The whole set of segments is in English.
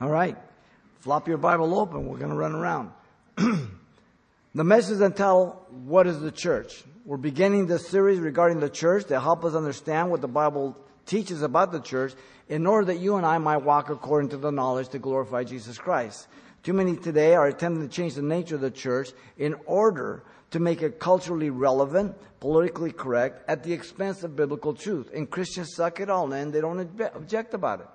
All right. Flop your Bible open. We're going to run around. the message entitled, What is the Church? We're beginning this series regarding the church to help us understand what the Bible teaches about the church in order that you and I might walk according to the knowledge to glorify Jesus Christ. Too many today are attempting to change the nature of the church in order to make it culturally relevant, politically correct, at the expense of biblical truth. And Christians suck it all in. They don't object about it.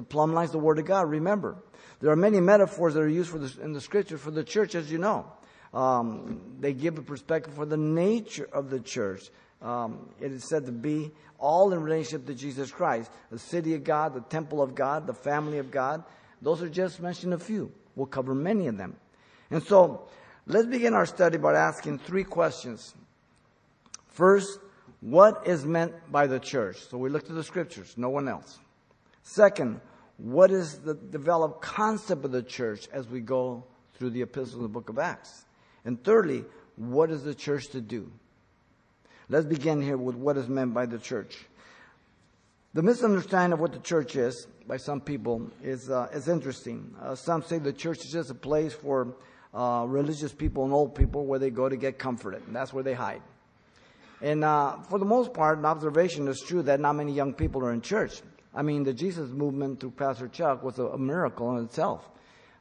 The plumb line is the Word of God, remember. There are many metaphors that are used the, in the Scripture for the church, as you know. Um, they give a perspective for the nature of the church. Um, it is said to be all in relationship to Jesus Christ, the city of God, the temple of God, the family of God. Those are just mentioned a few. We'll cover many of them. And so, let's begin our study by asking three questions. First, what is meant by the church? So we look to the scriptures, no one else. Second, what is the developed concept of the church as we go through the epistles of the book of Acts? And thirdly, what is the church to do? Let's begin here with what is meant by the church. The misunderstanding of what the church is by some people is, uh, is interesting. Uh, some say the church is just a place for uh, religious people and old people where they go to get comforted, and that's where they hide. And uh, for the most part, an observation is true that not many young people are in church. I mean, the Jesus movement through Pastor Chuck was a, a miracle in itself.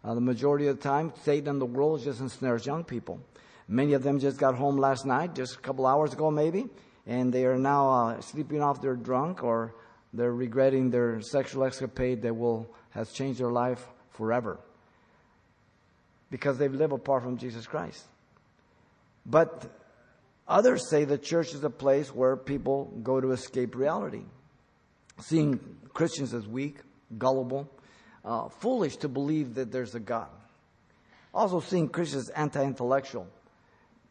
Uh, the majority of the time, Satan and the world just ensnares young people. Many of them just got home last night, just a couple hours ago maybe, and they are now uh, sleeping off their drunk or they're regretting their sexual escapade that will has changed their life forever because they've lived apart from Jesus Christ. But others say the church is a place where people go to escape reality, seeing Christians as weak, gullible, uh, foolish to believe that there's a God. Also, seeing Christians anti intellectual,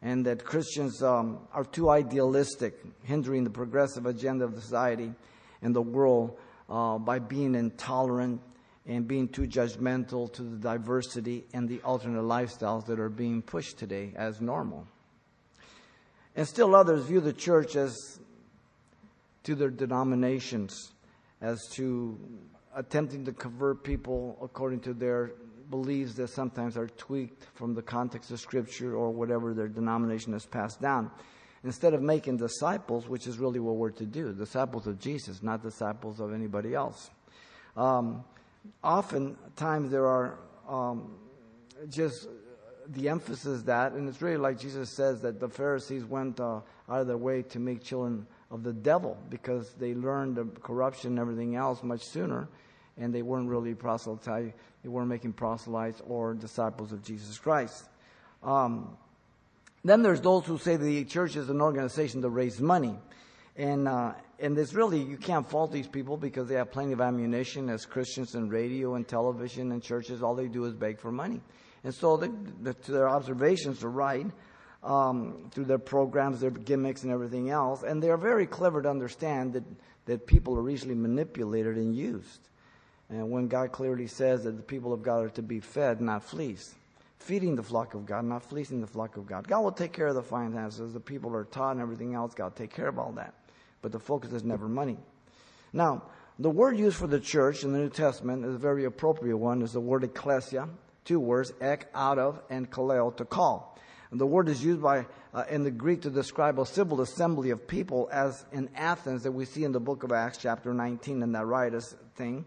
and that Christians um, are too idealistic, hindering the progressive agenda of society and the world uh, by being intolerant and being too judgmental to the diversity and the alternate lifestyles that are being pushed today as normal. And still others view the church as to their denominations, as to attempting to convert people according to their beliefs that sometimes are tweaked from the context of Scripture or whatever their denomination has passed down. Instead of making disciples, which is really what we're to do, disciples of Jesus, not disciples of anybody else. Um, oftentimes there are um, just the emphasis that, and it's really like Jesus says that the Pharisees went uh, out of their way to make children of the devil because they learned the corruption and everything else much sooner, and they weren't really proselytes. They weren't making proselytes or disciples of Jesus Christ. Um, then there's those who say the church is an organization to raise money. And, uh, and there's really, you can't fault these people because they have plenty of ammunition as Christians in radio and television and churches. All they do is beg for money. And so they, the, their observations are right um, through their programs, their gimmicks, and everything else. And they're very clever to understand that, that people are easily manipulated and used. And when God clearly says that the people of God are to be fed, not fleeced feeding the flock of God, not fleecing the flock of God. God will take care of the finances. The people are taught and everything else. God will take care of all that. But the focus is never money. Now, the word used for the church in the New Testament is a very appropriate one. Is the word ecclesia, two words, ek, out of, and kaleo, to call. And the word is used by uh, in the Greek to describe a civil assembly of people, as in Athens that we see in the book of Acts, chapter 19, in that riotous thing.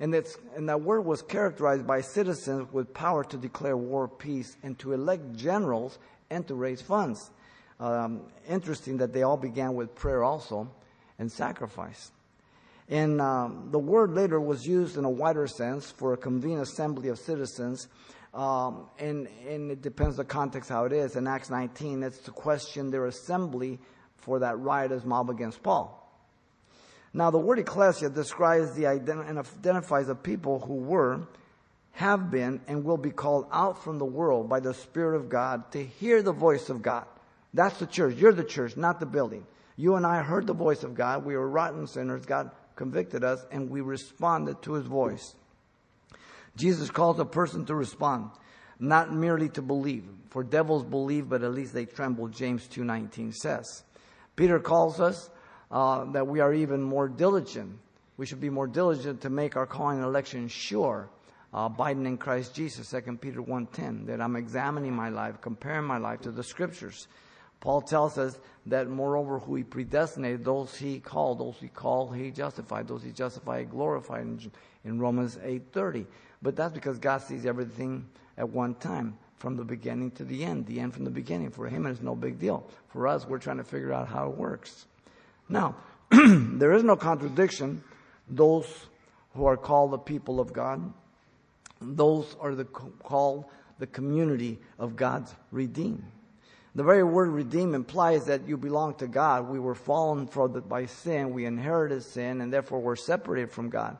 And, and that word was characterized by citizens with power to declare war, peace, and to elect generals and to raise funds. Um, interesting that they all began with prayer also and sacrifice. And um, the word later was used in a wider sense for a convened assembly of citizens. Um, and, and it depends the context how it is. In Acts 19, it's to question their assembly for that riotous mob against Paul. Now, the word ecclesia describes the and identifies the people who were, have been, and will be called out from the world by the Spirit of God to hear the voice of God. That's the church. You're the church, not the building. You and I heard the voice of God. We were rotten sinners. God convicted us, and we responded to his voice. Jesus calls a person to respond, not merely to believe. For devils believe, but at least they tremble, James 2.19 says. Peter calls us uh, that we are even more diligent. We should be more diligent to make our calling and election sure. uh, abiding in Christ Jesus, 2 Peter 1.10, that I'm examining my life, comparing my life to the scriptures. Paul tells us that moreover who he predestinated, those he called, those he called, he justified, those he justified, glorified in, in Romans 8.30. But that's because God sees everything at one time, from the beginning to the end, the end from the beginning. For him, it's no big deal. For us, we're trying to figure out how it works. Now, there is no contradiction. Those who are called the people of God, those are the, called the community of God's redeemed. The very word redeem implies that you belong to God. We were fallen by sin. We inherited sin and therefore we're separated from God.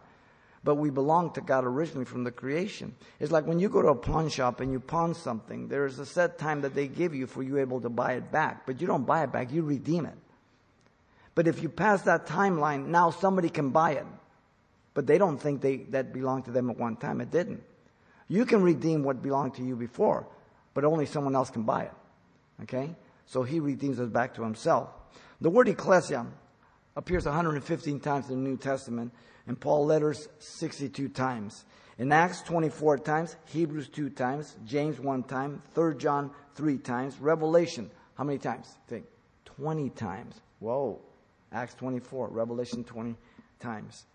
But we belong to God originally from the creation. It's like when you go to a pawn shop and you pawn something, there's a set time that they give you for you able to buy it back. But you don't buy it back, you redeem it. But if you pass that timeline, now somebody can buy it. But they don't think they, that belonged to them at one time. It didn't. You can redeem what belonged to you before, but only someone else can buy it. Okay? So he redeems us back to himself. The word ecclesia appears 115 times in the New Testament, and Paul letters 62 times. In Acts 24 times, Hebrews 2 times, James 1 time, 3 John 3 times, Revelation, how many times? Think. 20 times. Whoa. Acts 24, Revelation 20 times.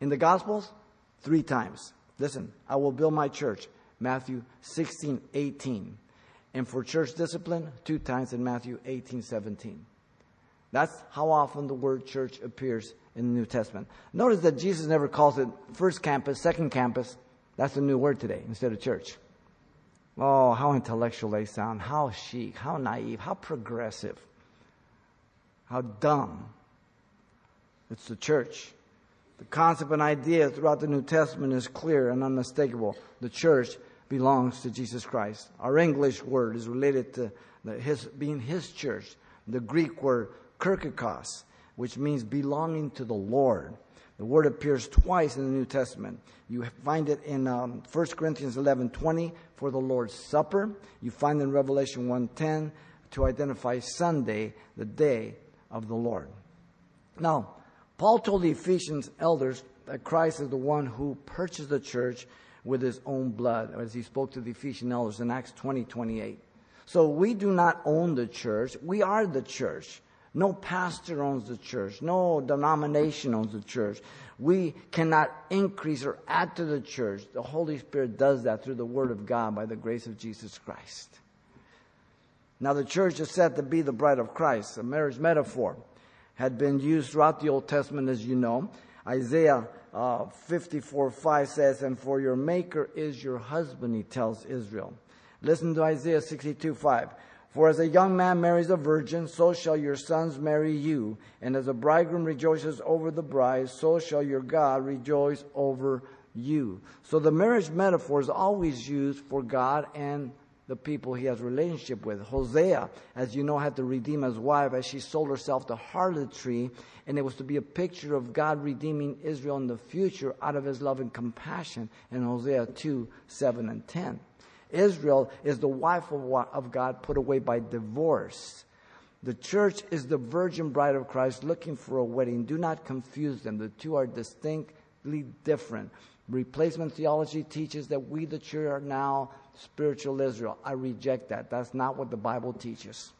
In the Gospels, three times. Listen, I will build my church. Matthew 16, 18. And for church discipline, two times in Matthew 18, 17. That's how often the word church appears in the New Testament. Notice that Jesus never calls it first campus, second campus. That's a new word today instead of church. Oh, how intellectual they sound, how chic, how naive, how progressive, how dumb. It's the church. The concept and idea throughout the New Testament is clear and unmistakable. The church belongs to Jesus Christ. Our English word is related to his, being his church. The Greek word kirkikos, which means belonging to the Lord. The word appears twice in the New Testament. You find it in um, 1 Corinthians 11 20 for the Lord's Supper. You find in Revelation 1.10 to identify Sunday, the day of the Lord. Now, Paul told the Ephesians elders that Christ is the one who purchased the church with his own blood, as he spoke to the Ephesian elders in Acts 20 28. So we do not own the church, we are the church. No pastor owns the church. No denomination owns the church. We cannot increase or add to the church. The Holy Spirit does that through the Word of God by the grace of Jesus Christ. Now, the church is said to be the bride of Christ, a marriage metaphor. Had been used throughout the Old Testament, as you know. Isaiah uh, 54 5 says, And for your maker is your husband, he tells Israel. Listen to Isaiah 62 5. For as a young man marries a virgin, so shall your sons marry you. And as a bridegroom rejoices over the bride, so shall your God rejoice over you. So the marriage metaphor is always used for God and the people he has relationship with. Hosea, as you know, had to redeem his wife as she sold herself to harlotry, and it was to be a picture of God redeeming Israel in the future out of his love and compassion in Hosea 2, 7, and 10. Israel is the wife of, God put away by divorce. The church is the virgin bride of Christ looking for a wedding. Do not confuse them. The two are distinctly different. Replacement theology teaches that we, the church, are now spiritual Israel. I reject that. That's not what the Bible teaches.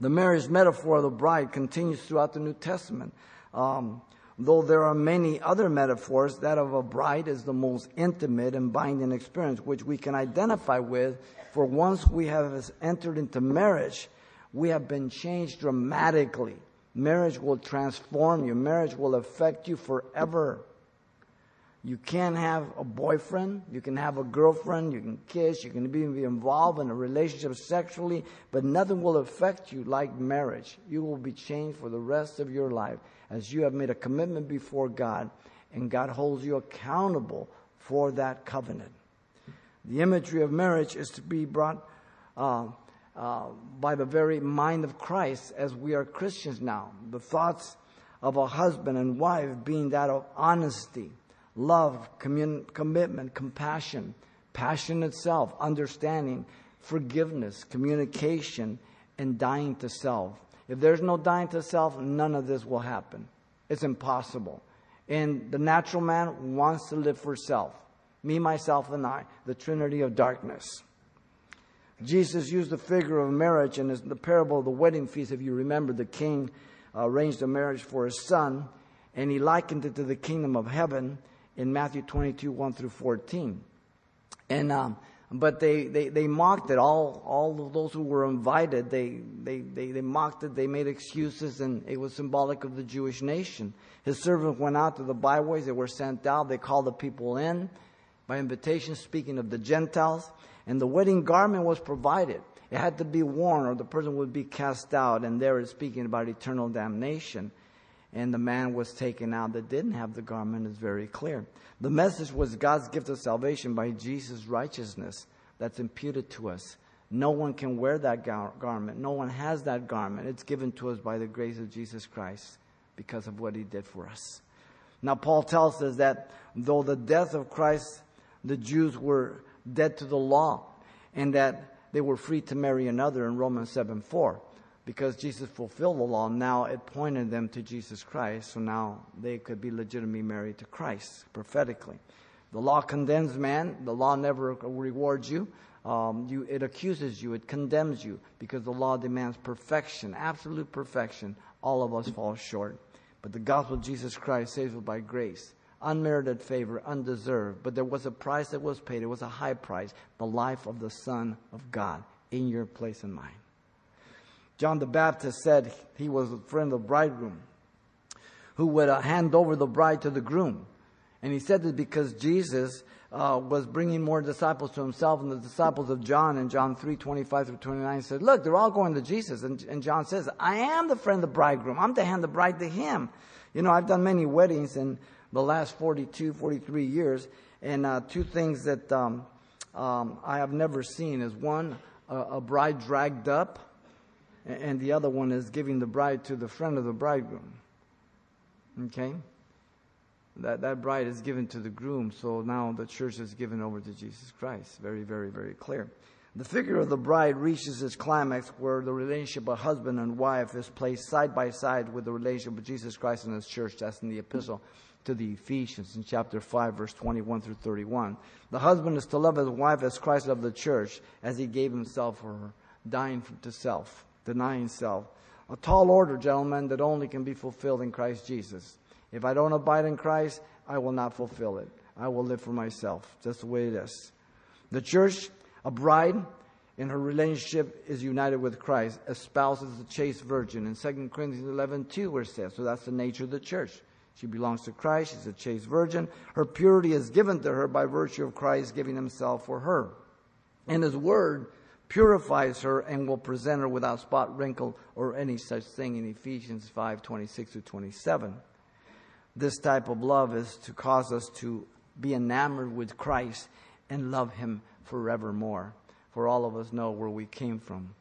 The marriage metaphor of the bride continues throughout the New Testament. Um, though there are many other metaphors, that of a bride is the most intimate and binding experience, which we can identify with. For once we have entered into marriage, we have been changed dramatically. Marriage will transform you. Marriage will affect you forever. You can have a boyfriend, you can have a girlfriend, you can kiss, you can be involved in a relationship sexually, but nothing will affect you like marriage. You will be changed for the rest of your life as you have made a commitment before God, and God holds you accountable for that covenant. The imagery of marriage is to be brought uh, uh, by the very mind of Christ as we are Christians now. The thoughts of a husband and wife being that of honesty love, commun- commitment, compassion, passion itself, understanding, forgiveness, communication, and dying to self. If there's no dying to self, none of this will happen. It's impossible. And the natural man wants to live for self. Me, myself, and I, the trinity of darkness. Jesus used the figure of marriage in the parable of the wedding feast. If you remember, the king arranged a marriage for his son, and he likened it to the kingdom of heaven in Matthew 22, 1 through 14. And, um, but they, they, they mocked it. All, all of those who were invited, they, they, they, they mocked it. They made excuses, and it was symbolic of the Jewish nation. His servants went out to the byways. They were sent out. They called the people in by invitation, speaking of the Gentiles. And the wedding garment was provided. It had to be worn, or the person would be cast out. And there is speaking about eternal damnation. And the man was taken out that didn't have the garment is very clear. The message was God's gift of salvation by Jesus' righteousness that's imputed to us. No one can wear that gar- garment. No one has that garment. It's given to us by the grace of Jesus Christ because of what he did for us. Now, Paul tells us that though the death of Christ, the Jews were dead to the law and that they were free to marry another in Romans 7 4 because Jesus fulfilled the law. Now it pointed them to Jesus Christ, so now they could be legitimately married to Christ prophetically. The law condemns man, the law never rewards you. Um, you. It accuses you, it condemns you because the law demands perfection, absolute perfection. All of us fall short. But the gospel of Jesus Christ saves us by grace unmerited favor, undeserved. But there was a price that was paid. It was a high price the life of the Son of God in your place and mine. John the Baptist said he was a friend of the bridegroom who would uh, hand over the bride to the groom. And he said this because Jesus uh, was bringing more disciples to himself, and the disciples of John in John 3 25 through 29 said, Look, they're all going to Jesus. And, and John says, I am the friend of the bridegroom. I'm to hand the bride to him. You know, I've done many weddings, in the last 42, 43 years. And uh, two things that um, um, I have never seen is one, a, a bride dragged up, and the other one is giving the bride to the friend of the bridegroom. Okay? That, that bride is given to the groom, so now the church is given over to Jesus Christ. Very, very, very clear. The figure of the bride reaches its climax where the relationship of husband and wife is placed side by side with the relationship of Jesus Christ and his church. That's in the epistle to the Ephesians in chapter 5, verse 21 through 31. The husband is to love his wife as Christ loved the church, as he gave himself for her, dying to self, denying self. A tall order, gentlemen, that only can be fulfilled in Christ Jesus. If I don't abide in Christ, I will not fulfill it. I will live for myself. That's the way it is. The church, a bride, in her relationship is united with Christ, espouses the chaste virgin. In 2 Corinthians 11, 2, where it says, so that's the nature of the church. She belongs to Christ. She's a chaste virgin. Her purity is given to her by virtue of Christ giving himself for her. And his word purifies her and will present her without spot, wrinkle, or any such thing in Ephesians 5 26 to 27. This type of love is to cause us to be enamored with Christ and love him forevermore. For all of us know where we came from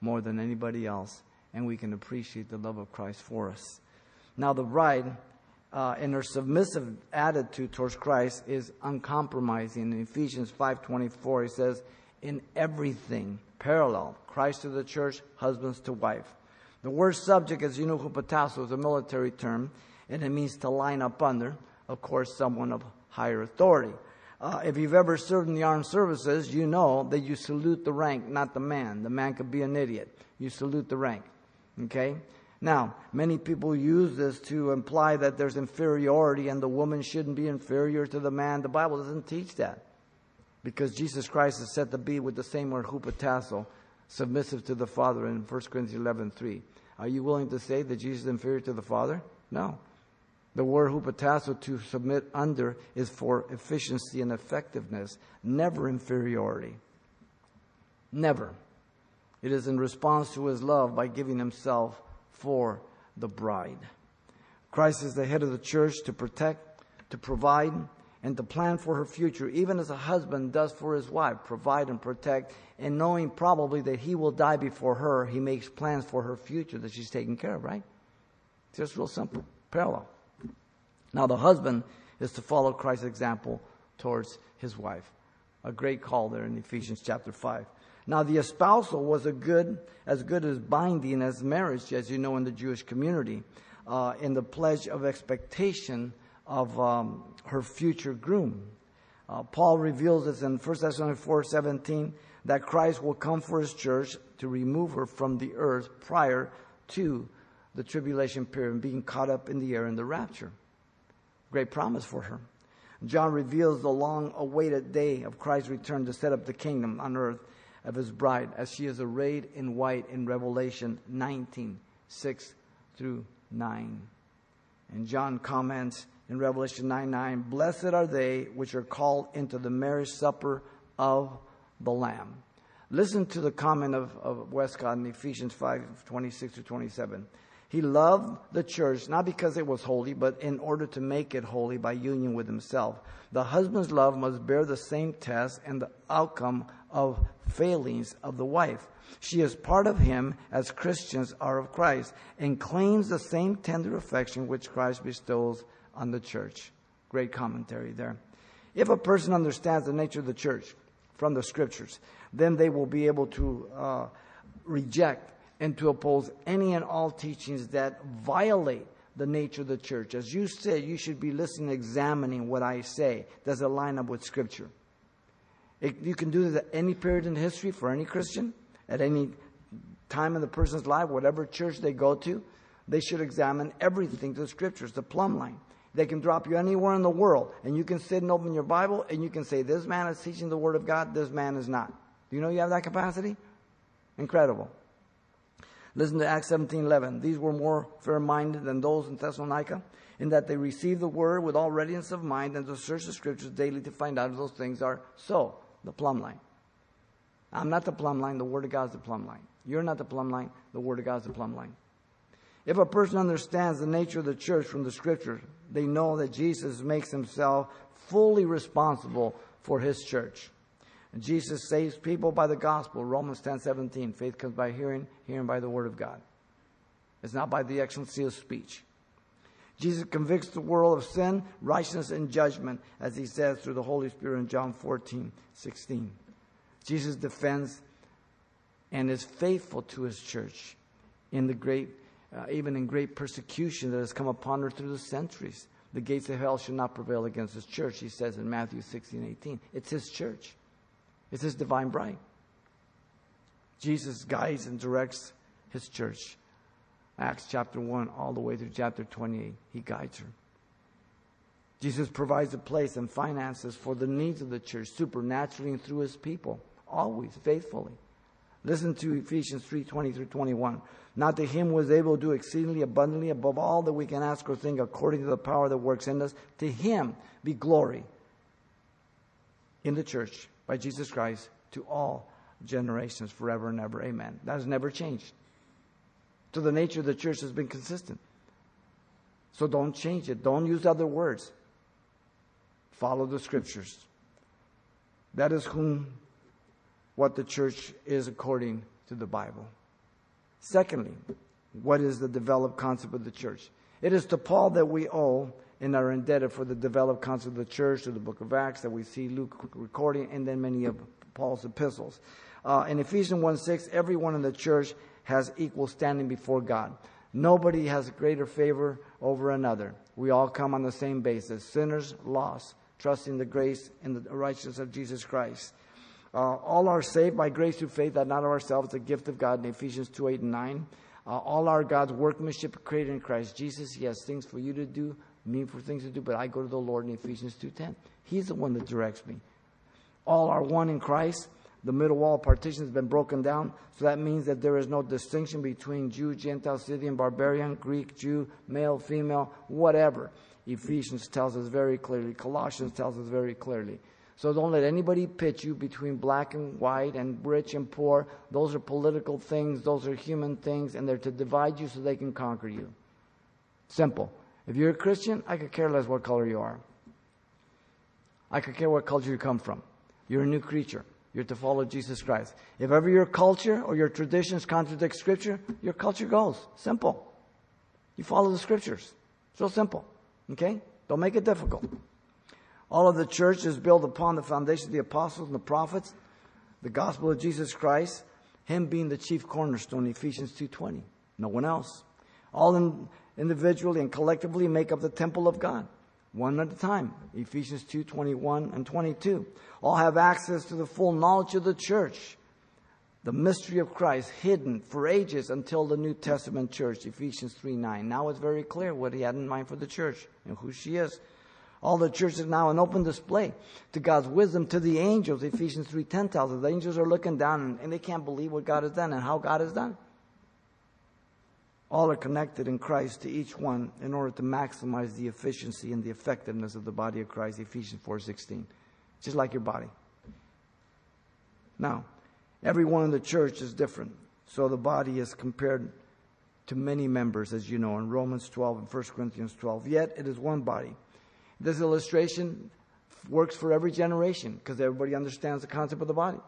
more than anybody else, and we can appreciate the love of Christ for us. Now, the bride uh, and her submissive attitude towards Christ is uncompromising. In Ephesians 5.24, he says, in everything, parallel, Christ to the church, husbands to wife. The word subject, know, hupotasso, is a military term, and it means to line up under, of course, someone of higher authority. Uh, if you've ever served in the armed services, you know that you salute the rank, not the man. The man could be an idiot. You salute the rank. Okay? Now, many people use this to imply that there's inferiority and the woman shouldn't be inferior to the man. The Bible doesn't teach that. Because Jesus Christ is said to be with the same word hupotasso, submissive to the Father in 1 Corinthians 11 3. Are you willing to say that Jesus is inferior to the Father? No. The word hupotasso, to submit under, is for efficiency and effectiveness, never inferiority. Never. It is in response to his love by giving himself for the bride. Christ is the head of the church to protect, to provide, and to plan for her future, even as a husband does for his wife, provide and protect, and knowing probably that he will die before her, he makes plans for her future that she's taking care of, right? Just real simple, parallel. Now, the husband is to follow Christ's example towards his wife. A great call there in Ephesians chapter 5. Now, the espousal was a good, as good as binding as marriage, as you know, in the Jewish community, uh, in the pledge of expectation of um, her future groom. Uh, Paul reveals this in 1 Thessalonians 4 17 that Christ will come for his church to remove her from the earth prior to the tribulation period and being caught up in the air in the rapture. Great promise for her. John reveals the long awaited day of Christ's return to set up the kingdom on earth of his bride as she is arrayed in white in Revelation 19 6 through 9. And John comments in Revelation 9 9, Blessed are they which are called into the marriage supper of the Lamb. Listen to the comment of, of Westcott in Ephesians 5 26 to 27. He loved the church not because it was holy, but in order to make it holy by union with himself. The husband's love must bear the same test and the outcome of failings of the wife. She is part of him as Christians are of Christ and claims the same tender affection which Christ bestows on the church. Great commentary there. If a person understands the nature of the church from the scriptures, then they will be able to uh, reject and to oppose any and all teachings that violate the nature of the church. As you said, you should be listening, examining what I say. Does it line up with Scripture? It, you can do this at any period in history for any Christian, at any time in the person's life, whatever church they go to. They should examine everything to the Scriptures, the plumb line. They can drop you anywhere in the world, and you can sit and open your Bible, and you can say, This man is teaching the Word of God, this man is not. Do you know you have that capacity? Incredible. Listen to Acts 17:11. These were more fair-minded than those in Thessalonica, in that they received the word with all readiness of mind and to search the scriptures daily to find out if those things are so. The plumb line. I'm not the plumb line. The word of God is the plumb line. You're not the plumb line. The word of God is the plumb line. If a person understands the nature of the church from the scriptures, they know that Jesus makes himself fully responsible for his church. And Jesus saves people by the gospel. Romans 10 17. Faith comes by hearing, hearing by the word of God. It's not by the excellency of speech. Jesus convicts the world of sin, righteousness, and judgment, as he says through the Holy Spirit in John 14 16. Jesus defends and is faithful to his church in the great, uh, even in great persecution that has come upon her through the centuries. The gates of hell shall not prevail against his church, he says in Matthew 16 18. It's his church. It's his divine bride. Jesus guides and directs his church. Acts chapter 1 all the way through chapter 28. He guides her. Jesus provides a place and finances for the needs of the church supernaturally and through his people, always faithfully. Listen to Ephesians 3 20 through 21. Not to him was able to do exceedingly abundantly above all that we can ask or think according to the power that works in us. To him be glory in the church by Jesus Christ to all generations forever and ever. Amen. That has never changed. So the nature of the church has been consistent. So don't change it. Don't use other words. Follow the scriptures. That is whom what the church is according to the Bible. Secondly, what is the developed concept of the church? It is to Paul that we owe and are indebted for the developed concept of the church to the book of Acts that we see Luke recording, and then many of Paul's epistles. Uh, in Ephesians 1 6, everyone in the church has equal standing before God. Nobody has greater favor over another. We all come on the same basis sinners, lost, trusting the grace and the righteousness of Jesus Christ. Uh, all are saved by grace through faith, that not of ourselves, the gift of God in Ephesians 2 8 and 9. Uh, all are God's workmanship created in Christ Jesus. He has things for you to do, me for things to do, but I go to the Lord in Ephesians 2.10. He's the one that directs me. All are one in Christ. The middle wall partition has been broken down, so that means that there is no distinction between Jew, Gentile, Scythian, barbarian, Greek, Jew, male, female, whatever. Ephesians tells us very clearly. Colossians tells us very clearly. So don't let anybody pitch you between black and white and rich and poor. Those are political things, those are human things, and they're to divide you so they can conquer you. Simple. If you're a Christian, I could care less what color you are. I could care what culture you come from. You're a new creature. You're to follow Jesus Christ. If ever your culture or your traditions contradict Scripture, your culture goes. Simple. You follow the Scriptures. So simple. Okay? Don't make it difficult. All of the church is built upon the foundation of the apostles and the prophets, the gospel of Jesus Christ, him being the chief cornerstone, Ephesians 2.20. No one else. All in, individually and collectively make up the temple of God. one at a time. Ephesians 2.21 and 22. All have access to the full knowledge of the church, the mystery of Christ hidden for ages until the New Testament church, Ephesians 3.9. Now it's very clear what he had in mind for the church and who she is. All the church is now an open display to God's wisdom to the angels. Ephesians 3.10 tells us the angels are looking down and they can't believe what God has done and how God has done. All are connected in Christ to each one in order to maximize the efficiency and the effectiveness of the body of Christ. Ephesians 4.16. Just like your body. Now, everyone in the church is different. So the body is compared to many members, as you know, in Romans 12 and 1 Corinthians 12. Yet it is one body. This illustration works for every generation because everybody understands the concept of the body.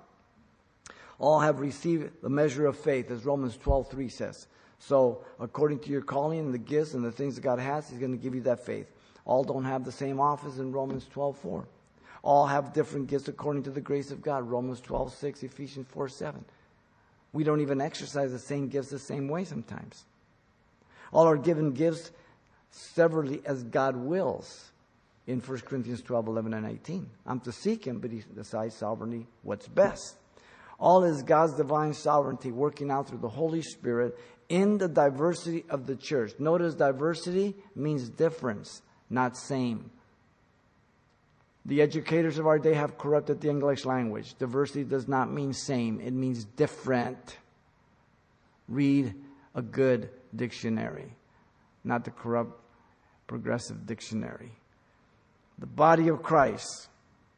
All have received the measure of faith, as Romans 12:3 says. So, according to your calling and the gifts and the things that God has, He's going to give you that faith. All don't have the same office in Romans 12:4. All have different gifts according to the grace of God. Romans 12:6, Ephesians 4:7. We don't even exercise the same gifts the same way sometimes. All are given gifts severally as God wills in 1 Corinthians 12, 11, and 18. I'm to seek him, but he decides sovereignty what's best. All is God's divine sovereignty working out through the Holy Spirit in the diversity of the church. Notice diversity means difference, not same. The educators of our day have corrupted the English language. Diversity does not mean same, it means different. Read a good dictionary, not the corrupt progressive dictionary the body of Christ,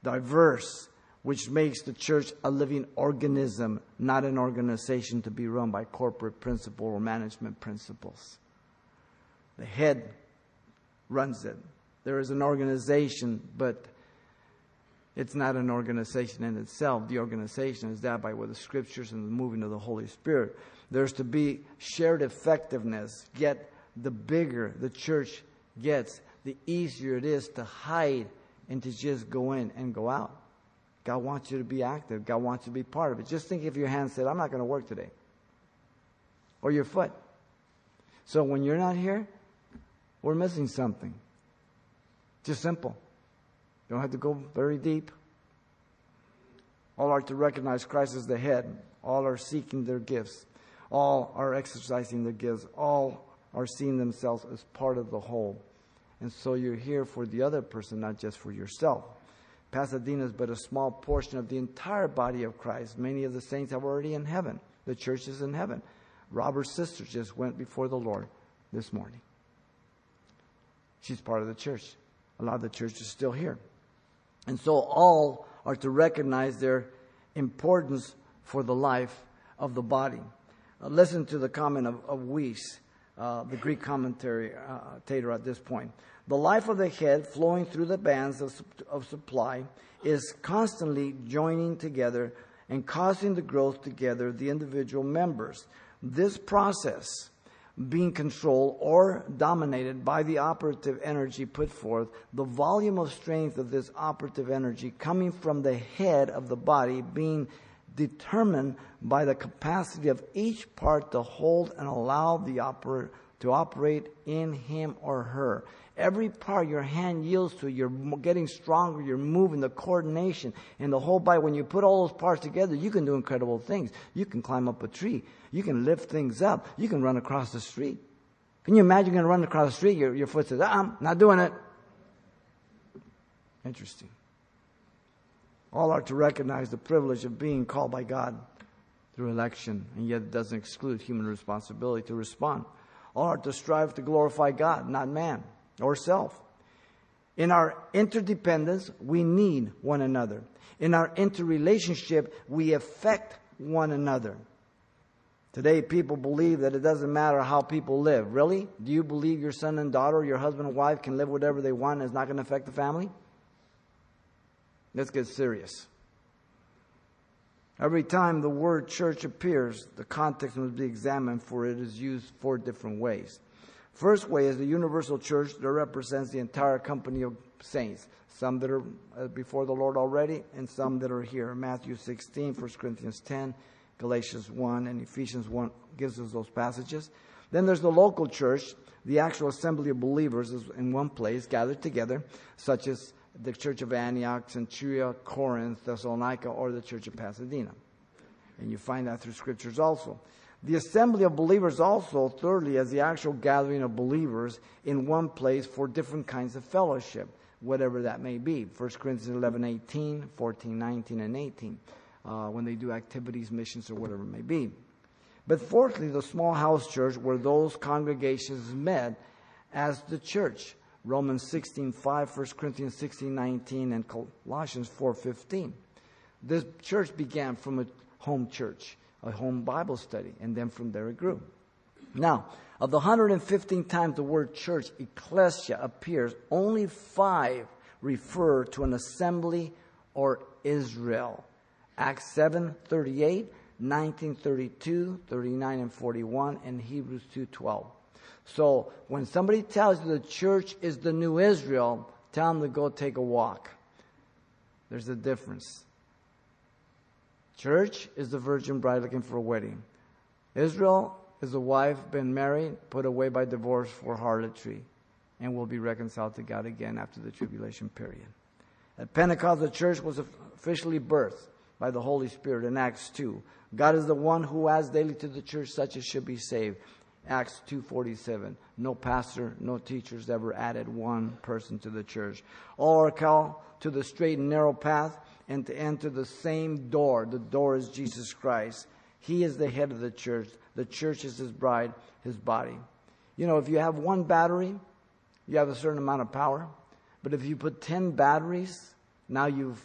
diverse, which makes the church a living organism, not an organization to be run by corporate principle or management principles. The head runs it. There is an organization, but it's not an organization in itself. The organization is that by with the scriptures and the moving of the Holy Spirit. There's to be shared effectiveness, yet the bigger the church gets, the easier it is to hide and to just go in and go out. God wants you to be active. God wants you to be part of it. Just think if your hand said, I'm not going to work today. Or your foot. So when you're not here, we're missing something. Just simple. You don't have to go very deep. All are to recognize Christ as the head. All are seeking their gifts. All are exercising their gifts. All are seeing themselves as part of the whole. And so you're here for the other person, not just for yourself. Pasadena is but a small portion of the entire body of Christ. Many of the saints are already in heaven. The church is in heaven. Robert's sister just went before the Lord this morning. She's part of the church. A lot of the church is still here. And so all are to recognize their importance for the life of the body. Uh, listen to the comment of, of Wuest, uh, the Greek commentary uh, at this point. The life of the head flowing through the bands of, of supply is constantly joining together and causing the growth together the individual members. This process being controlled or dominated by the operative energy put forth, the volume of strength of this operative energy coming from the head of the body being determined by the capacity of each part to hold and allow the operator to operate in him or her. Every part your hand yields to, you're getting stronger, you're moving, the coordination, and the whole body. When you put all those parts together, you can do incredible things. You can climb up a tree. You can lift things up. You can run across the street. Can you imagine going to run across the street? Your, your foot says, ah, I'm not doing it. Interesting. All are to recognize the privilege of being called by God through election, and yet it doesn't exclude human responsibility to respond. All are to strive to glorify God, not man or self. In our interdependence, we need one another. In our interrelationship, we affect one another. Today, people believe that it doesn't matter how people live. Really? Do you believe your son and daughter, your husband and wife can live whatever they want and it's not going to affect the family? Let's get serious. Every time the word church appears, the context must be examined, for it is used four different ways. First way is the universal church that represents the entire company of saints, some that are uh, before the Lord already and some that are here. Matthew 16, 1 Corinthians 10, Galatians 1, and Ephesians 1 gives us those passages. Then there's the local church the actual assembly of believers is in one place, gathered together, such as the church of Antioch, Cenchrea, Corinth, Thessalonica, or the church of Pasadena. And you find that through scriptures also. The assembly of believers also, thirdly, as the actual gathering of believers in one place for different kinds of fellowship, whatever that may be. 1 Corinthians 11, 18, 14, 19, and 18, uh, when they do activities, missions, or whatever it may be. But fourthly, the small house church where those congregations met as the church. Romans 16, 5, 1 Corinthians 16:19, and Colossians 4, 15. This church began from a home church a home Bible study, and then from there it grew. Now, of the 115 times the word church, ecclesia, appears, only five refer to an assembly or Israel. Acts 7 38, 19 32, 39 and 41, and Hebrews 2 12. So when somebody tells you the church is the new Israel, tell them to go take a walk. There's a difference. Church is the virgin bride looking for a wedding. Israel is a wife been married, put away by divorce for harlotry, and will be reconciled to God again after the tribulation period. At Pentecost, the church was officially birthed by the Holy Spirit in Acts 2. God is the one who adds daily to the church such as should be saved. Acts 2:47. No pastor, no teachers ever added one person to the church. All are called to the straight and narrow path and to enter the same door. The door is Jesus Christ. He is the head of the church. The church is his bride, his body. You know, if you have one battery, you have a certain amount of power. But if you put 10 batteries, now you've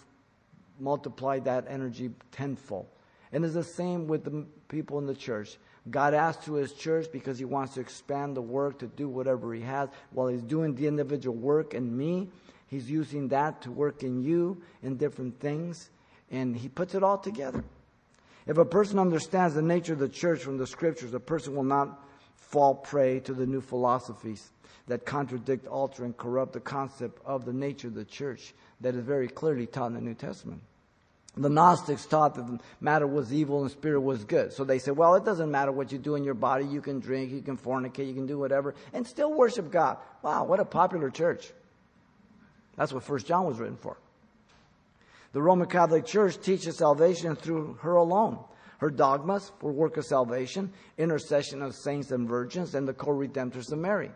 multiplied that energy tenfold. And it's the same with the people in the church. God asks to his church because he wants to expand the work to do whatever he has while he's doing the individual work in me He's using that to work in you in different things, and He puts it all together. If a person understands the nature of the church from the scriptures, a person will not fall prey to the new philosophies that contradict, alter, and corrupt the concept of the nature of the church that is very clearly taught in the New Testament. The Gnostics taught that matter was evil and spirit was good. So they said, well, it doesn't matter what you do in your body. You can drink, you can fornicate, you can do whatever, and still worship God. Wow, what a popular church. That's what First John was written for. The Roman Catholic Church teaches salvation through her alone. Her dogmas for work of salvation, intercession of saints and virgins, and the co-redemptors of Mary.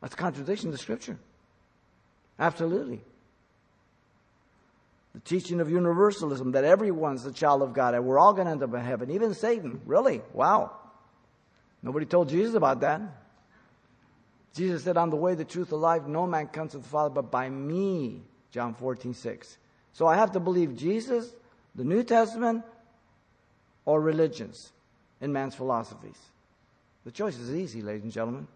That's a contradiction to Scripture. Absolutely. The teaching of universalism that everyone's a child of God and we're all going to end up in heaven, even Satan. Really? Wow. Nobody told Jesus about that. Jesus said, I'm the way, the truth, the life. No man comes to the Father but by me. John 14, 6. So I have to believe Jesus, the New Testament, or religions in man's philosophies. The choice is easy, ladies and gentlemen.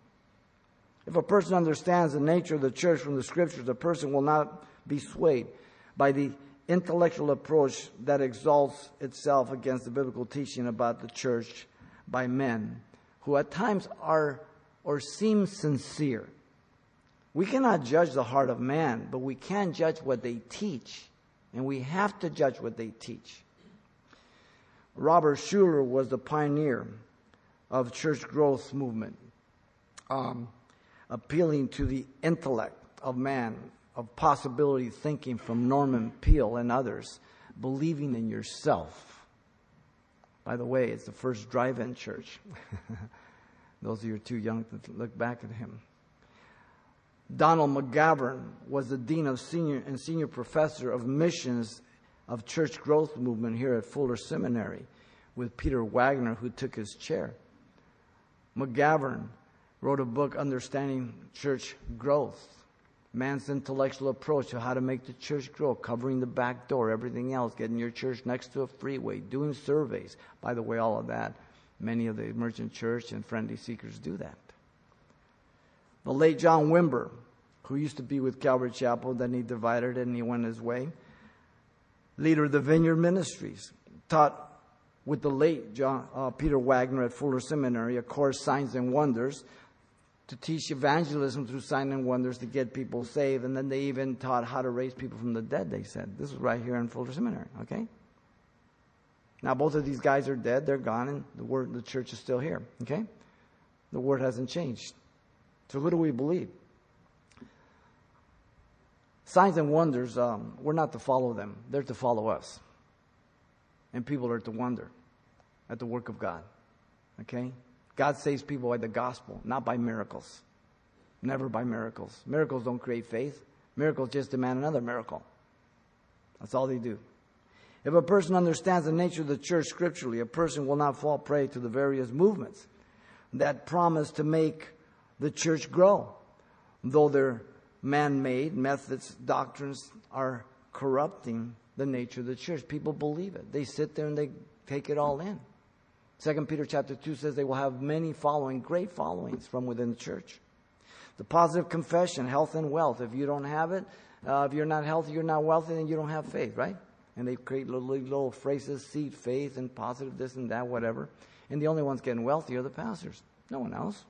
If a person understands the nature of the church from the scriptures, the person will not be swayed by the intellectual approach that exalts itself against the biblical teaching about the church by men who at times are or seem sincere. We cannot judge the heart of man, but we can judge what they teach, and we have to judge what they teach. Robert Schuller was the pioneer of church growth movement, um, appealing to the intellect of man, of possibility thinking from Norman Peale and others, believing in yourself. By the way, it's the first drive-in church. Those of you who are too young to look back at him. Donald McGavran was the dean of senior and senior professor of missions of church growth movement here at Fuller Seminary with Peter Wagner, who took his chair. McGavran wrote a book, Understanding Church Growth man's intellectual approach to how to make the church grow, covering the back door, everything else, getting your church next to a freeway, doing surveys. By the way, all of that Many of the emergent church and friendly seekers do that. The late John Wimber, who used to be with Calvary Chapel, then he divided and he went his way. Leader of the Vineyard Ministries, taught with the late John, uh, Peter Wagner at Fuller Seminary, a course, Signs and Wonders, to teach evangelism through signs and wonders to get people saved. And then they even taught how to raise people from the dead, they said. This was right here in Fuller Seminary, okay? Now, both of these guys are dead, they're gone, and the word the church is still here. Okay? The word hasn't changed. So who do we believe? Signs and wonders, um, we're not to follow them. They're to follow us. And people are to wonder at the work of God. Okay? God saves people by the gospel, not by miracles. Never by miracles. Miracles don't create faith. Miracles just demand another miracle. That's all they do. If a person understands the nature of the church scripturally, a person will not fall prey to the various movements that promise to make the church grow. Though their man made methods, doctrines are corrupting the nature of the church. People believe it. They sit there and they take it all in. Second Peter chapter 2 says they will have many following, great followings from within the church. The positive confession, health and wealth. If you don't have it, uh, if you're not healthy, you're not wealthy, then you don't have faith, right? And they create little, little phrases, seed faith and positive this and that, whatever. And the only ones getting wealthy are the pastors. No one else.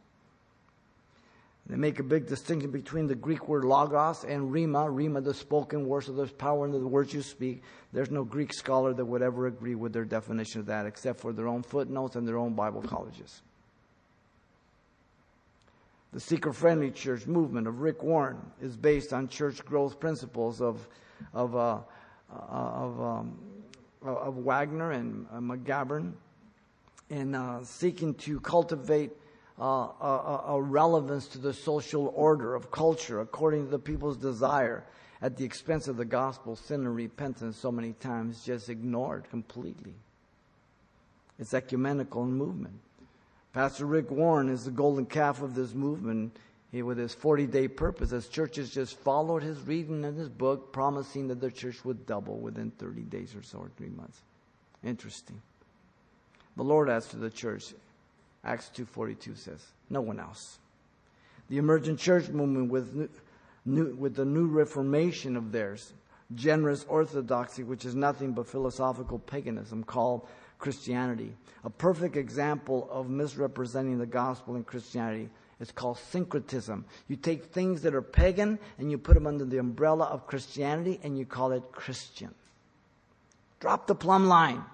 They make a big distinction between the Greek word logos and rhema. Rhema, the spoken word, so there's power in the words you speak. There's no Greek scholar that would ever agree with their definition of that, except for their own footnotes and their own Bible colleges. The seeker friendly church movement of Rick Warren is based on church growth principles of, of, uh, uh of, um, of Wagner and uh, McGavran, and uh, seeking to cultivate uh, a, a, relevance to the social order of culture according to the people's desire at the expense of the gospel, sin and repentance so many times just ignored completely. It's ecumenical movement. Pastor Rick Warren is the golden calf of this movement he, with his 40 day purpose as churches just followed his reading in his book, promising that their church would double within 30 days or so, or three months. Interesting. The Lord adds to the church, Acts 2.42 says, no one else. The emergent church movement with, new, new, with the new reformation of theirs, generous orthodoxy, which is nothing but philosophical paganism, called Christianity. A perfect example of misrepresenting the gospel in Christianity is called syncretism. You take things that are pagan and you put them under the umbrella of Christianity and you call it Christian. Drop the plumb line.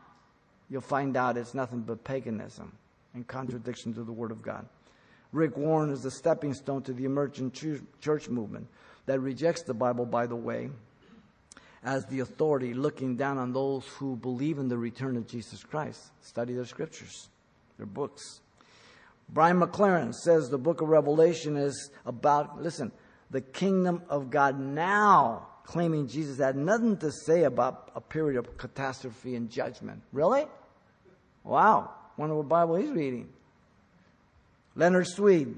You'll find out it's nothing but paganism and contradiction to the Word of God. Rick Warren is the stepping stone to the emergent church movement that rejects the Bible, by the way, as the authority looking down on those who believe in the return of Jesus Christ. Study their scriptures, their books. Brian McLaren says the book of Revelation is about, listen, the kingdom of God now, claiming Jesus had nothing to say about a period of catastrophe and judgment. Really? Wow. Wonder what Bible he's reading. Leonard Sweet,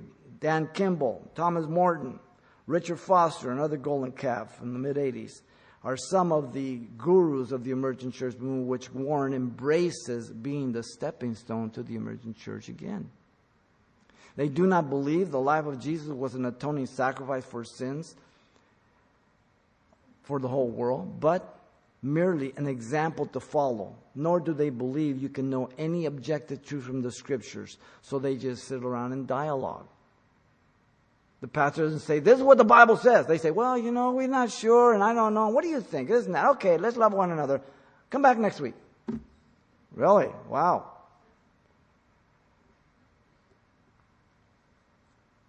Dan Kimball, Thomas Merton, Richard Foster, another golden calf in the mid 80s are some of the gurus of the emergent church movement, which Warren embraces being the stepping stone to the emergent church again. They do not believe the life of Jesus was an atoning sacrifice for sins for the whole world, but merely an example to follow. Nor do they believe you can know any objective truth from the scriptures, so they just sit around in dialogue. The pastor doesn't say, this is what the Bible says. They say, well, you know, we're not sure and I don't know. What do you think? Isn't that? Okay, let's love one another. Come back next week. Really? Wow.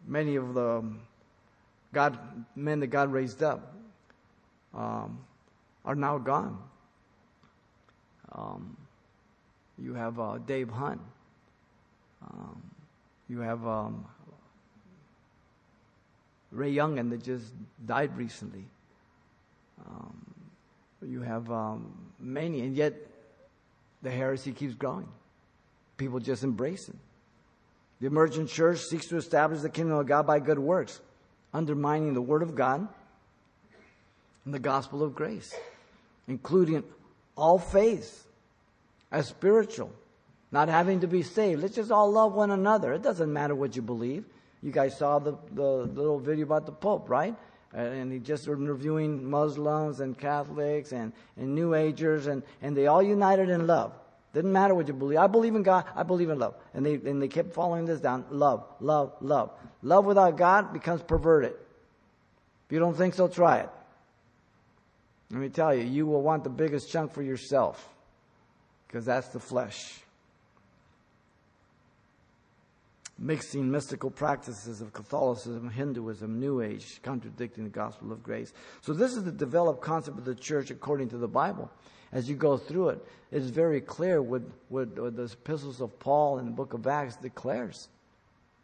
Many of the God, men that God raised up um, are now gone. Um, you have uh, Dave Hunt. Um, you have um, Ray and they just died recently. Um, you have um, many, and yet the heresy keeps growing. People just embrace it. The emergent church seeks to establish the kingdom of God by good works, undermining the Word of God and the gospel of grace, including all faiths as spiritual, not having to be saved. Let's just all love one another. It doesn't matter what you believe. You guys saw the, the, little video about the Pope, right? Uh, and he just interviewing Muslims and Catholics and, and New Agers, and, and they all united in love. Didn't matter what you believe. I believe in God. I believe in love. And they, and they kept following this down. Love, love, love. Love without God becomes perverted. If you don't think so, try it. Let me tell you, you will want the biggest chunk for yourself because that's the flesh. mixing mystical practices of Catholicism, Hinduism, New Age, contradicting the gospel of grace. So this is the developed concept of the church according to the Bible. As you go through it, it's very clear what, what, what the epistles of Paul and the book of Acts declares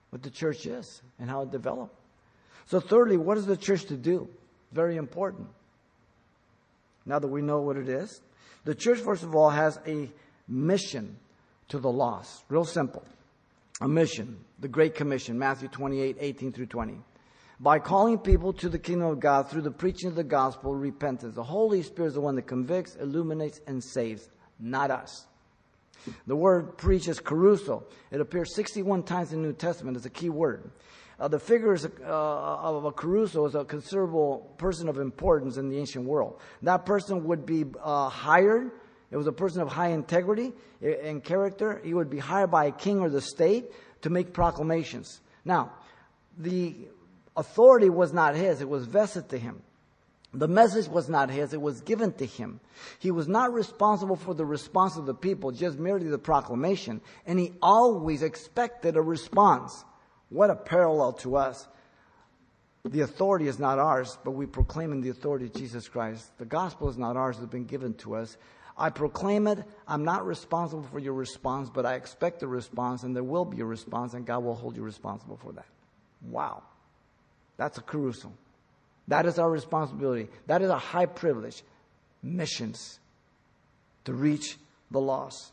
what the church is and how it developed. So thirdly, what is the church to do? Very important. Now that we know what it is, the church, first of all, has a mission to the lost. Real simple. A mission. The Great Commission, Matthew 28, 18 through 20. By calling people to the kingdom of God through the preaching of the gospel, repentance. The Holy Spirit is the one that convicts, illuminates, and saves, not us. The word preach is kerusso. It appears 61 times in the New Testament. as a key word. Uh, the figure uh, of a kerusso is a considerable person of importance in the ancient world. That person would be uh, hired. It was a person of high integrity and character. He would be hired by a king or the state to make proclamations. Now, the authority was not his, it was vested to him. The message was not his, it was given to him. He was not responsible for the response of the people, just merely the proclamation, and he always expected a response. What a parallel to us. The authority is not ours, but we proclaim in the authority of Jesus Christ. The gospel is not ours, it's been given to us. I proclaim it. I'm not responsible for your response, but I expect a response, and there will be a response, and God will hold you responsible for that. Wow. That's a kerusso. That is our responsibility. That is a high privilege. Missions to reach the lost.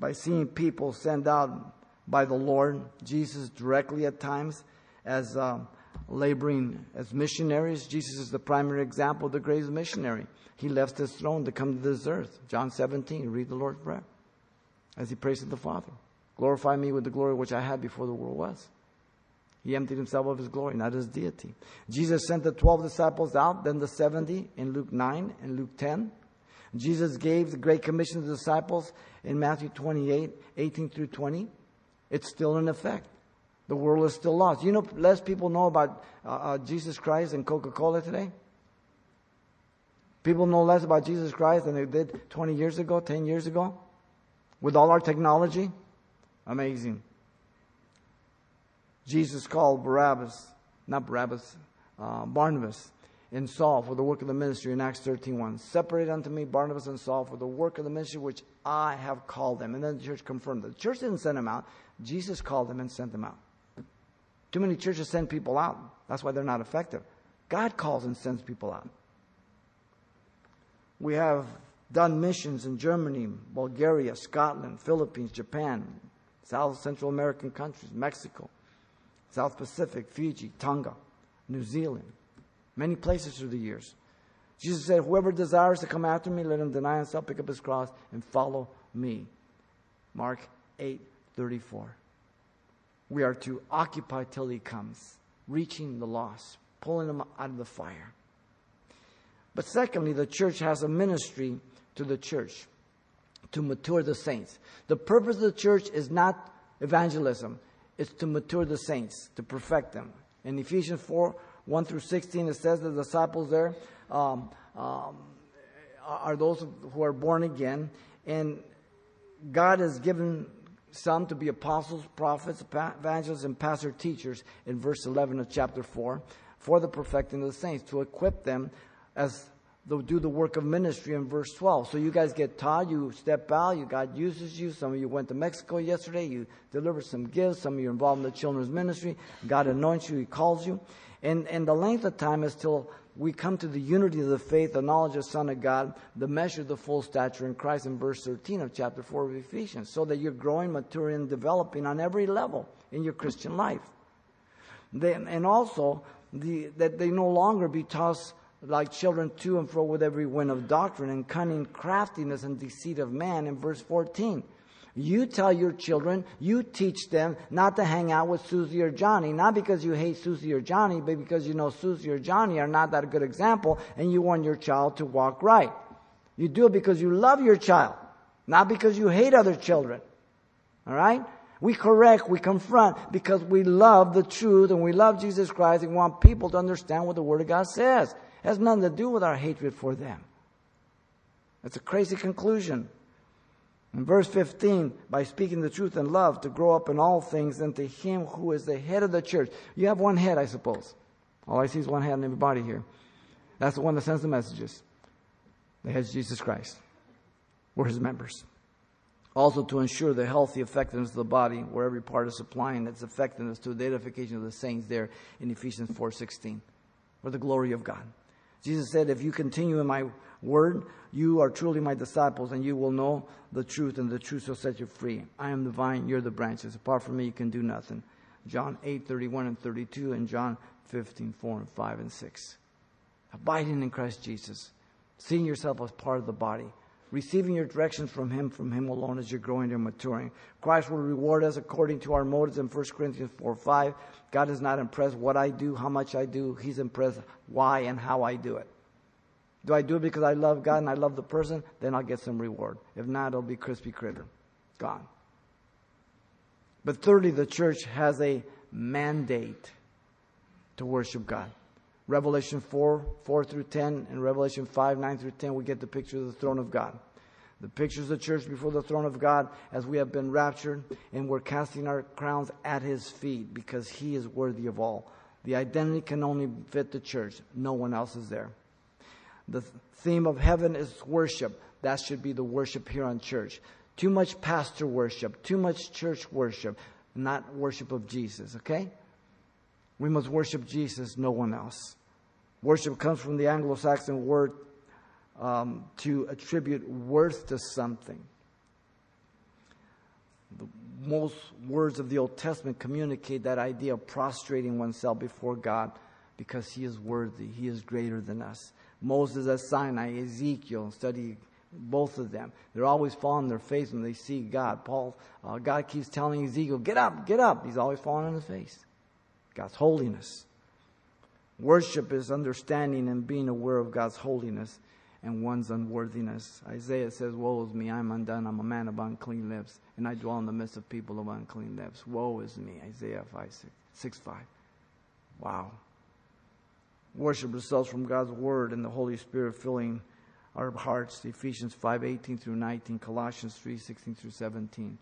By seeing people send out by the Lord Jesus directly at times as uh, laboring as missionaries. Jesus is the primary example of the greatest missionary. He left his throne to come to this earth. John 17, read the Lord's Prayer as he prays to the Father. Glorify me with the glory which I had before the world was. He emptied himself of his glory, not his deity. Jesus sent the 12 disciples out, then the 70 in Luke 9 and Luke 10. Jesus gave the Great Commission to the disciples in Matthew 28, 18 through 20 it's still in effect. The world is still lost. You know, less people know about uh, uh, Jesus Christ and Coca Cola today. People know less about Jesus Christ than they did 20 years ago, 10 years ago. With all our technology, amazing. Jesus called Barabbas, not Barabbas, uh, Barnabas and Saul for the work of the ministry in Acts 13.1. Separate unto me Barnabas and Saul for the work of the ministry which I have called them. And then the church confirmed that. The church didn't send them out. Jesus called them and sent them out. Too many churches send people out. That's why they're not effective. God calls and sends people out. We have done missions in Germany, Bulgaria, Scotland, Philippines, Japan, South Central American countries, Mexico, South Pacific, Fiji, Tonga, New Zealand, many places through the years. Jesus said, Whoever desires to come after me, let him deny himself, pick up his cross, and follow me. Mark 8 34. We are to occupy till he comes, reaching the lost, pulling them out of the fire. But secondly, the church has a ministry to the church to mature the saints. The purpose of the church is not evangelism, it's to mature the saints, to perfect them. In Ephesians 4 1 through 16, it says the disciples there um, um, are those who are born again, and God has given some to be apostles, prophets, evangelists, and pastor teachers in verse 11 of chapter 4 for the perfecting of the saints, to equip them as they'll do the work of ministry in verse 12. So you guys get taught, you step out, you God uses you. Some of you went to Mexico yesterday, you delivered some gifts, some of you are involved in the children's ministry. God anoints you, He calls you. And, and the length of time is till we come to the unity of the faith, the knowledge of the Son of God, the measure of the full stature in Christ in verse 13 of chapter 4 of Ephesians, so that you're growing, maturing, and developing on every level in your Christian life. They, and also, the, that they no longer be tossed like children to and fro with every wind of doctrine and cunning craftiness and deceit of man in verse 14 you tell your children, you teach them not to hang out with Susie or Johnny, not because you hate Susie or Johnny, but because you know Susie or Johnny are not that good example and you want your child to walk right. You do it because you love your child, not because you hate other children. All right? We correct, we confront because we love the truth and we love Jesus Christ and want people to understand what the Word of God says. It has nothing to do with our hatred for them. That's a crazy conclusion. In verse 15, by speaking the truth in love, to grow up in all things into Him who is the head of the church. You have one head, I suppose. All I see is one head in everybody here. That's the one that sends the messages. The head is Jesus Christ. We're His members. Also to ensure the healthy effectiveness of the body, where every part is supplying its effectiveness to the edification of the saints there in Ephesians 4.16. For the glory of God. Jesus said, if you continue in my word, you are truly my disciples, and you will know the truth, and the truth shall set you free. I am the vine, you're the branches. Apart from me, you can do nothing. John 8, 31 and 32, and John 15, 4 and 5 and 6. Abiding in Christ Jesus, seeing yourself as part of the body, receiving your directions from Him, from Him alone as you're growing and maturing. Christ will reward us according to our motives in 1 Corinthians 4, 5. God is not impressed what I do, how much I do. He's impressed why and how I do it. Do I do it because I love God and I love the person? Then I'll get some reward. If not, it'll be crispy critter. Gone. But thirdly, the church has a mandate to worship God. Revelation 4, 4 through 10, and Revelation 5, 9 through 10, we get the picture of the throne of God. The pictures of the church before the throne of God as we have been raptured and we're casting our crowns at his feet because he is worthy of all. The identity can only fit the church. No one else is there. The theme of heaven is worship. That should be the worship here on church. Too much pastor worship, too much church worship, not worship of Jesus, okay? We must worship Jesus, no one else. Worship comes from the Anglo Saxon word um, to attribute worth to something. The most words of the Old Testament communicate that idea of prostrating oneself before God because He is worthy, He is greater than us. Moses at Sinai, Ezekiel, study both of them. They're always falling on their face when they see God. Paul, uh, God keeps telling Ezekiel, "Get up, get up." He's always falling on his face. God's holiness. Worship is understanding and being aware of God's holiness and one's unworthiness. Isaiah says, Woe is me, I'm undone, I'm a man of unclean lips, and I dwell in the midst of people of unclean lips. Woe is me, Isaiah 5, 6, 6 5. Wow. Worship results from God's word and the Holy Spirit filling our hearts. Ephesians 5 18 through 19, Colossians 3 16 through 17.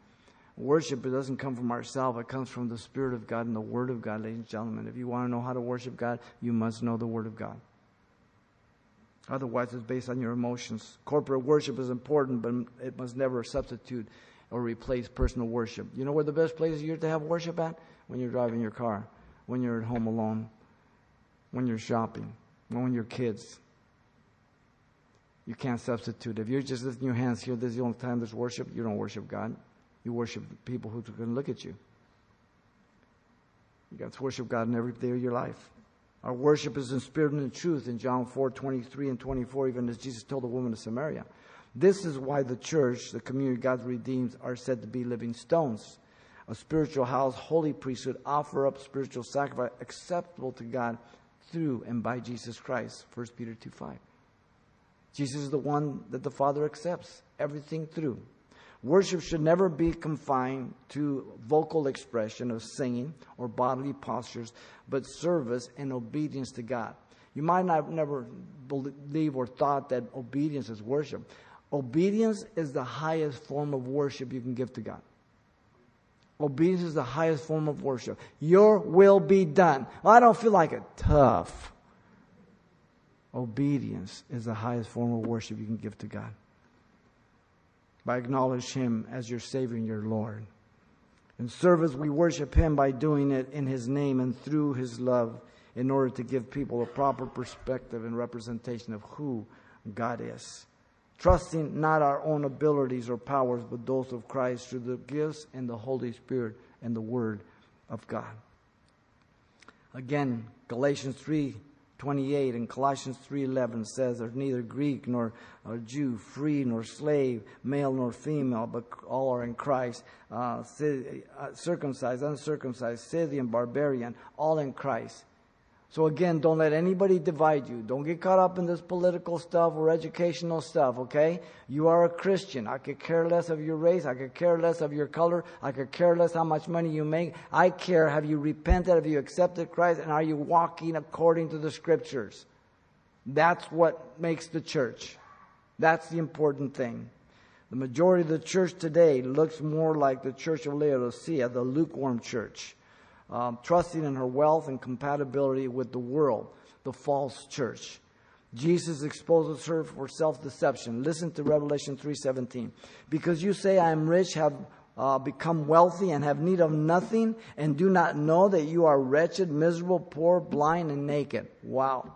Worship it doesn't come from ourselves, it comes from the Spirit of God and the Word of God, ladies and gentlemen. If you want to know how to worship God, you must know the Word of God. Otherwise, it's based on your emotions. Corporate worship is important, but it must never substitute or replace personal worship. You know where the best place you're to have worship at? When you're driving your car, when you're at home alone, when you're shopping, when you're kids. You can't substitute. If you're just lifting your hands here, this is the only time there's worship, you don't worship God. You worship people who can look at you. You got to worship God in every day of your life. Our worship is in spirit and in truth in John 4 23 and 24, even as Jesus told the woman of Samaria. This is why the church, the community God redeems, are said to be living stones. A spiritual house, holy priesthood, offer up spiritual sacrifice acceptable to God through and by Jesus Christ. 1 Peter 2 5. Jesus is the one that the Father accepts everything through. Worship should never be confined to vocal expression of singing or bodily postures, but service and obedience to God. You might not never believe or thought that obedience is worship. Obedience is the highest form of worship you can give to God. Obedience is the highest form of worship. Your will be done. Well, I don't feel like it. Tough. Obedience is the highest form of worship you can give to God. By acknowledging Him as your Savior and your Lord. In service, we worship Him by doing it in His name and through His love in order to give people a proper perspective and representation of who God is trusting not our own abilities or powers, but those of Christ through the gifts and the Holy Spirit and the Word of God. Again, Galatians 3 28 and Colossians 3:11 says there's neither Greek nor, nor Jew, free nor slave, male nor female, but all are in Christ. Uh, uh circumcised, uncircumcised, Scythian, barbarian, all in Christ. So again, don't let anybody divide you. Don't get caught up in this political stuff or educational stuff, okay? You are a Christian. I could care less of your race. I could care less of your color. I could care less how much money you make. I care, have you repented? Have you accepted Christ? And are you walking according to the scriptures? That's what makes the church. That's the important thing. The majority of the church today looks more like the church of Laodicea, the lukewarm church, um, trusting in her wealth and compatibility with the world, the false church. Jesus exposes her for self-deception. Listen to Revelation 3:17. Because you say I am rich, have uh, become wealthy and have need of nothing and do not know that you are wretched, miserable, poor, blind and naked. Wow.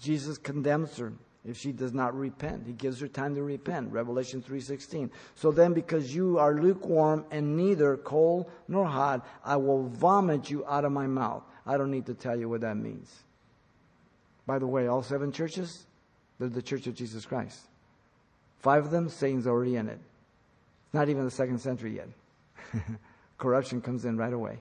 Jesus condemns her if she does not repent. He gives her time to repent. Revelation 3:16. So then because you are lukewarm and neither cold nor hot, I will vomit you out of my mouth. I don't need to tell you what that means. By the way, all seven churches, they're the Church of Jesus Christ. Five of them, Satan's already in it. Not even the second century yet. Corruption comes in right away.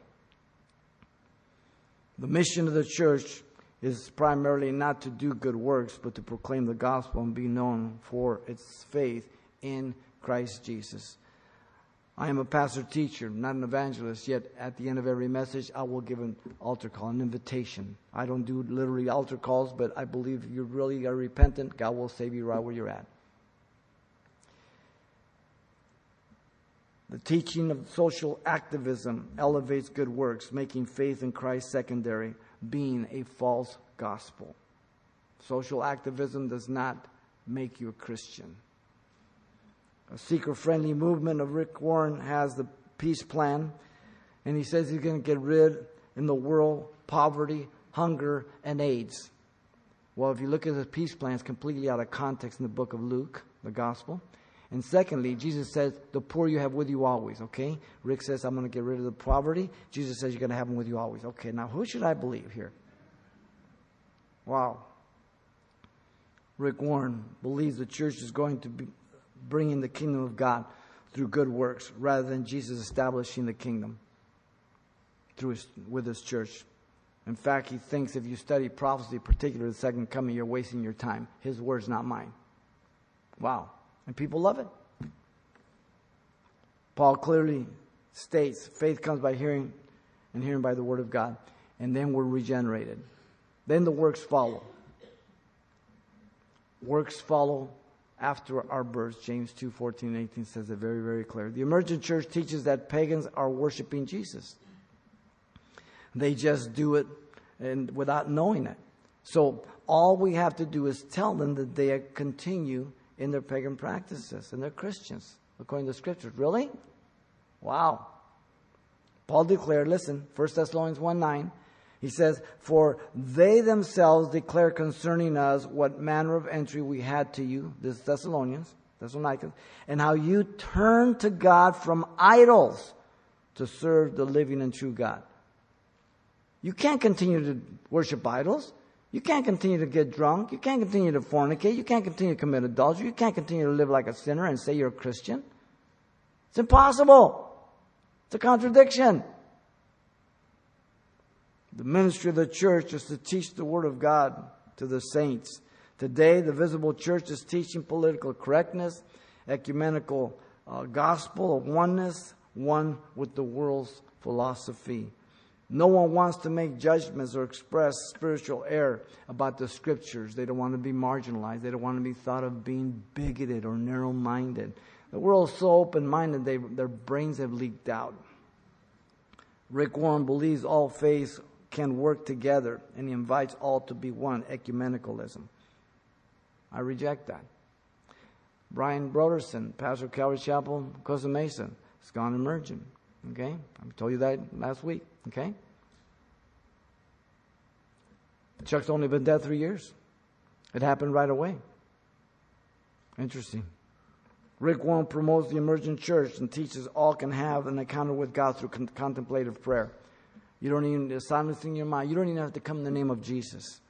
The mission of the church is primarily not to do good works, but to proclaim the gospel and be known for its faith in Christ Jesus. I am a pastor teacher, not an evangelist, yet at the end of every message, I will give an altar call, an invitation. I don't do literally altar calls, but I believe if you really are repentant, God will save you right where you're at. The teaching of social activism elevates good works, making faith in Christ secondary being a false gospel. Social activism does not make you a Christian. A seeker friendly movement of Rick Warren has the peace plan, and he says he's going to get rid in the world poverty, hunger, and AIDS. Well, if you look at the peace plan, it's completely out of context in the book of Luke, the gospel. And secondly, Jesus says, the poor you have with you always, okay? Rick says, I'm going to get rid of the poverty. Jesus says, you're going to have them with you always. Okay, now who should I believe here? Wow. Rick Warren believes the church is going to be bringing the kingdom of God through good works rather than Jesus establishing the kingdom through his, with his church. In fact, he thinks if you study prophecy, particularly the second coming, you're wasting your time. His words, not mine. Wow. And people love it. Paul clearly states faith comes by hearing, and hearing by the word of God. And then we're regenerated. Then the works follow. Works follow after our birth. James 2 14 and 18 says it very, very clear. The emergent church teaches that pagans are worshiping Jesus. They just do it and without knowing it. So all we have to do is tell them that they continue in their pagan practices, and they're Christians, according to Scripture. Really? Wow. Paul declared, listen, 1 Thessalonians 1 9, he says, For they themselves declare concerning us what manner of entry we had to you, this Thessalonians, Thessalonians, and how you turned to God from idols to serve the living and true God. You can't continue to worship idols. You can't continue to get drunk. You can't continue to fornicate. You can't continue to commit adultery. You can't continue to live like a sinner and say you're a Christian. It's impossible. It's a contradiction. The ministry of the church is to teach the Word of God to the saints. Today, the visible church is teaching political correctness, ecumenical uh, gospel of oneness, one with the world's philosophy. No one wants to make judgments or express spiritual error about the scriptures. They don't want to be marginalized. They don't want to be thought of being bigoted or narrow minded. The world's so open minded, their brains have leaked out. Rick Warren believes all faiths can work together, and he invites all to be one ecumenicalism. I reject that. Brian Broderson, pastor of Calvary Chapel, Costa Mesa, has gone emergent. Okay? I told you that last week. Okay? Chuck's only been dead three years. It happened right away. Interesting. Rick Warren promotes the emergent church and teaches all can have an encounter with God through con- contemplative prayer. You don't even silencing your mind. You don't even have to come in the name of Jesus.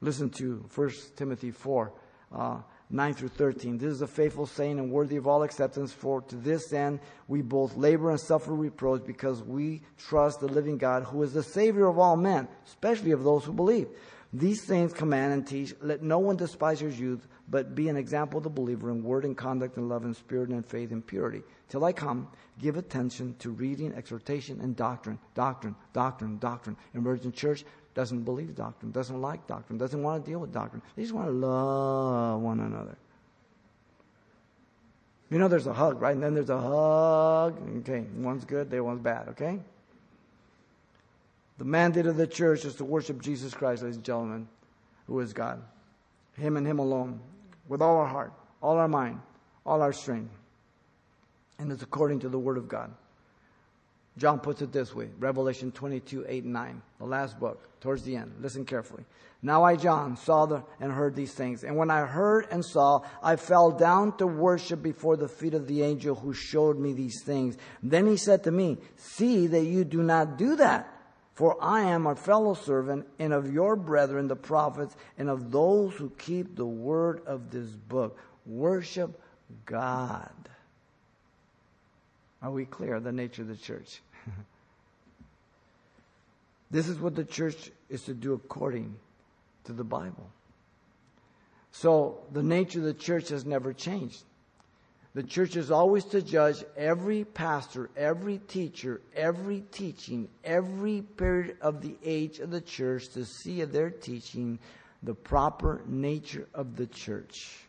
Listen to 1 Timothy 4. Uh, 9 through 13. This is a faithful saying and worthy of all acceptance, for to this end we both labor and suffer reproach because we trust the living God who is the Savior of all men, especially of those who believe. These things command and teach. Let no one despise your youth, but be an example of the believer in word and conduct and love and spirit and faith and purity. Till I come, give attention to reading, exhortation, and doctrine. Doctrine, doctrine, doctrine. Emergent church, doesn't believe doctrine, doesn't like doctrine, doesn't want to deal with doctrine. They just want to love one another. You know there's a hug, right? And then there's a hug. Okay, one's good, the other one's bad, okay? The mandate of the church is to worship Jesus Christ, ladies and gentlemen, who is God. Him and Him alone, with all our heart, all our mind, all our strength. And it's according to the Word of God. John puts it this way Revelation 22, 8 and 9, the last book, towards the end. Listen carefully. Now I, John, saw the, and heard these things. And when I heard and saw, I fell down to worship before the feet of the angel who showed me these things. Then he said to me, See that you do not do that. For I am a fellow servant and of your brethren, the prophets, and of those who keep the word of this book. Worship God. Are we clear the nature of the church? this is what the church is to do according to the Bible. So the nature of the church has never changed. The church is always to judge every pastor, every teacher, every teaching, every period of the age of the church to see if they're teaching the proper nature of the church.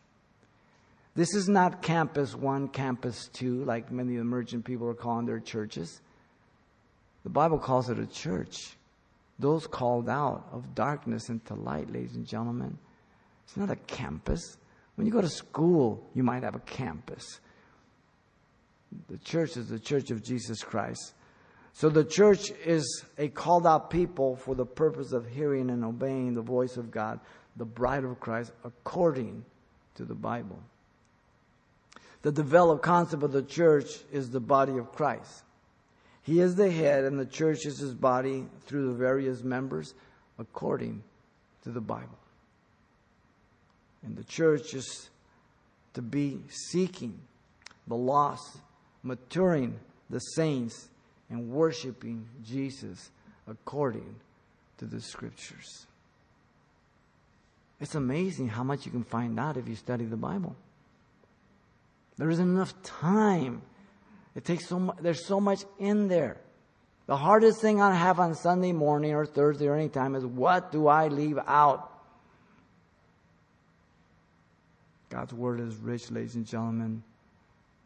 This is not campus one, campus two, like many emergent people are calling their churches. The Bible calls it a church. Those called out of darkness into light, ladies and gentlemen. It's not a campus. When you go to school, you might have a campus. The church is the church of Jesus Christ. So the church is a called out people for the purpose of hearing and obeying the voice of God, the bride of Christ, according to the Bible. The developed concept of the church is the body of Christ. He is the head, and the church is his body through the various members according to the Bible. And the church is to be seeking the lost, maturing the saints, and worshiping Jesus according to the scriptures. It's amazing how much you can find out if you study the Bible. There isn't enough time it takes so much, there's so much in there. The hardest thing I have on Sunday morning or Thursday or any time is what do I leave out? God's word is rich, ladies and gentlemen.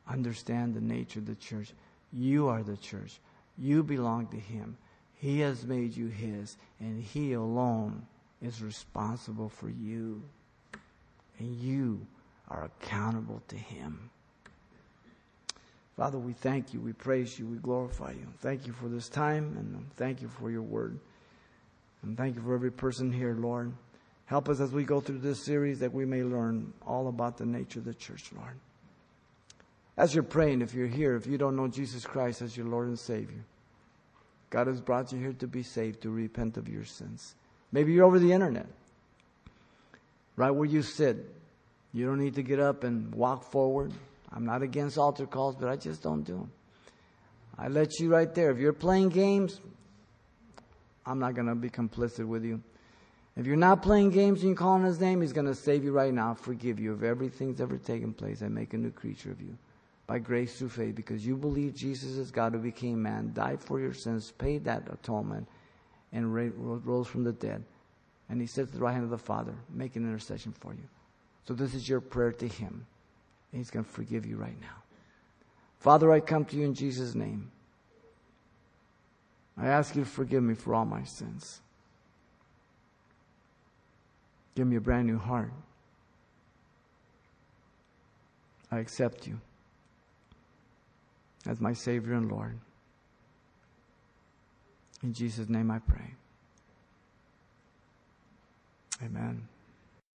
Understand the nature of the church. You are the church. You belong to Him. He has made you His, and He alone is responsible for you. And you are accountable to Him. Father, we thank you, we praise you, we glorify you. Thank you for this time, and thank you for your word. And thank you for every person here, Lord. Help us as we go through this series that we may learn all about the nature of the church, Lord. As you're praying, if you're here, if you don't know Jesus Christ as your Lord and Savior, God has brought you here to be saved, to repent of your sins. Maybe you're over the internet, right where you sit. You don't need to get up and walk forward. I'm not against altar calls, but I just don't do them. I let you right there. If you're playing games, I'm not going to be complicit with you. If you're not playing games and you're calling his name, he's going to save you right now, forgive you of everything's ever taken place, and make a new creature of you by grace through faith because you believe Jesus is God who became man, died for your sins, paid that atonement, and rose from the dead. And he sits at the right hand of the Father, making intercession for you. So this is your prayer to him. And He's going to forgive you right now. Father, I come to you in Jesus' name. I ask you to forgive me for all my sins. Give me a brand new heart. I accept you as my Savior and Lord. In Jesus' name I pray. Amen.